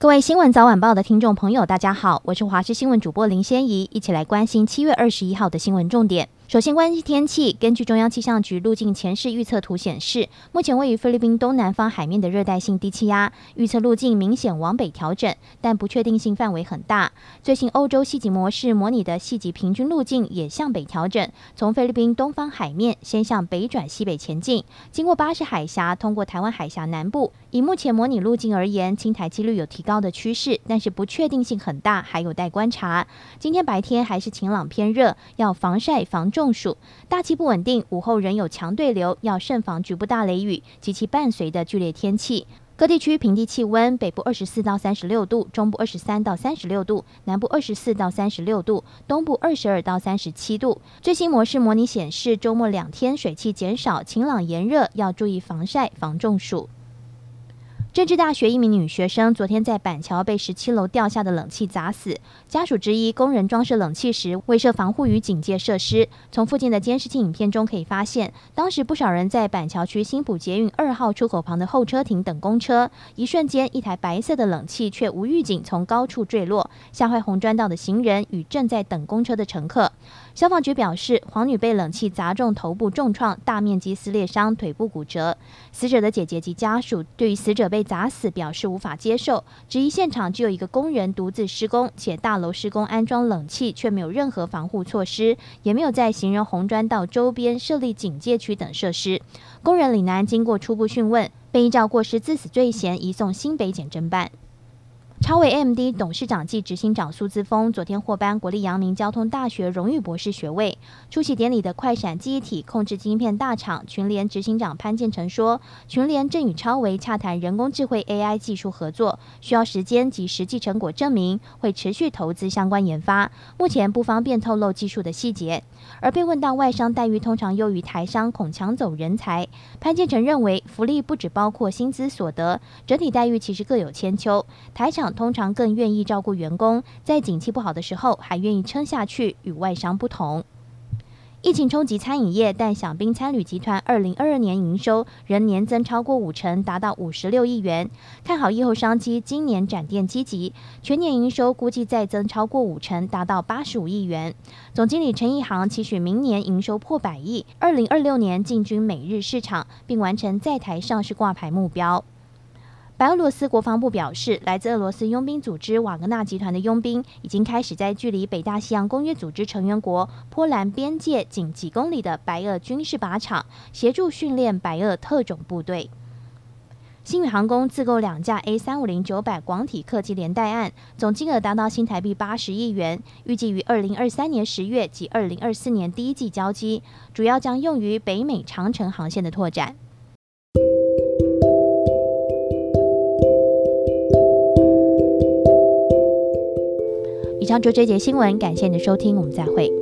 各位新闻早晚报的听众朋友，大家好，我是华视新闻主播林仙怡，一起来关心七月二十一号的新闻重点。首先关心天气，根据中央气象局路径前势预测图显示，目前位于菲律宾东南方海面的热带性低气压，预测路径明显往北调整，但不确定性范围很大。最新欧洲细级模式模拟的细级平均路径也向北调整，从菲律宾东方海面先向北转西北前进，经过巴士海峡，通过台湾海峡南部。以目前模拟路径而言，侵台几率有提高的趋势，但是不确定性很大，还有待观察。今天白天还是晴朗偏热，要防晒防中暑。大气不稳定，午后仍有强对流，要慎防局部大雷雨及其伴随的剧烈天气。各地区平地气温：北部二十四到三十六度，中部二十三到三十六度，南部二十四到三十六度，东部二十二到三十七度。最新模式模拟显示，周末两天水汽减少，晴朗炎热，要注意防晒防中暑。政治大学一名女学生昨天在板桥被十七楼掉下的冷气砸死，家属质疑工人装设冷气时未设防护与警戒设施。从附近的监视器影片中可以发现，当时不少人在板桥区新埔捷运二号出口旁的候车亭等公车，一瞬间，一台白色的冷气却无预警从高处坠落，吓坏红砖道的行人与正在等公车的乘客。消防局表示，黄女被冷气砸中头部重创，大面积撕裂伤，腿部骨折。死者的姐姐及家属对于死者被砸死表示无法接受，质疑现场只有一个工人独自施工，且大楼施工安装冷气却没有任何防护措施，也没有在行人红砖道周边设立警戒区等设施。工人李楠经过初步讯问，被依照过失致死罪嫌移送新北检侦办。超微 AMD 董事长暨执行长苏姿峰昨天获颁国立阳明交通大学荣誉博士学位。出席典礼的快闪记忆体控制晶片大厂群联执行长潘建成说，群联正与超微洽谈人工智慧 AI 技术合作，需要时间及实际成果证明，会持续投资相关研发，目前不方便透露技术的细节。而被问到外商待遇通常优于台商，恐抢走人才，潘建成认为福利不只包括薪资所得，整体待遇其实各有千秋。台厂通常更愿意照顾员工，在景气不好的时候还愿意撑下去，与外商不同。疫情冲击餐饮业，但享宾餐旅集团二零二二年营收仍年增超过五成，达到五十六亿元。看好疫后商机，今年展店积极，全年营收估计再增超过五成，达到八十五亿元。总经理陈一航期许明年营收破百亿，二零二六年进军美日市场，并完成在台上市挂牌目标。白俄罗斯国防部表示，来自俄罗斯佣兵组织瓦格纳集团的佣兵已经开始在距离北大西洋公约组织成员国波兰边界仅几公里的白俄军事靶场协助训练白俄特种部队。星宇航空自购两架 A 三五零九百广体客机联带案，总金额达到新台币八十亿元，预计于二零二三年十月及二零二四年第一季交机，主要将用于北美长城航线的拓展。上就这节新闻，感谢你的收听，我们再会。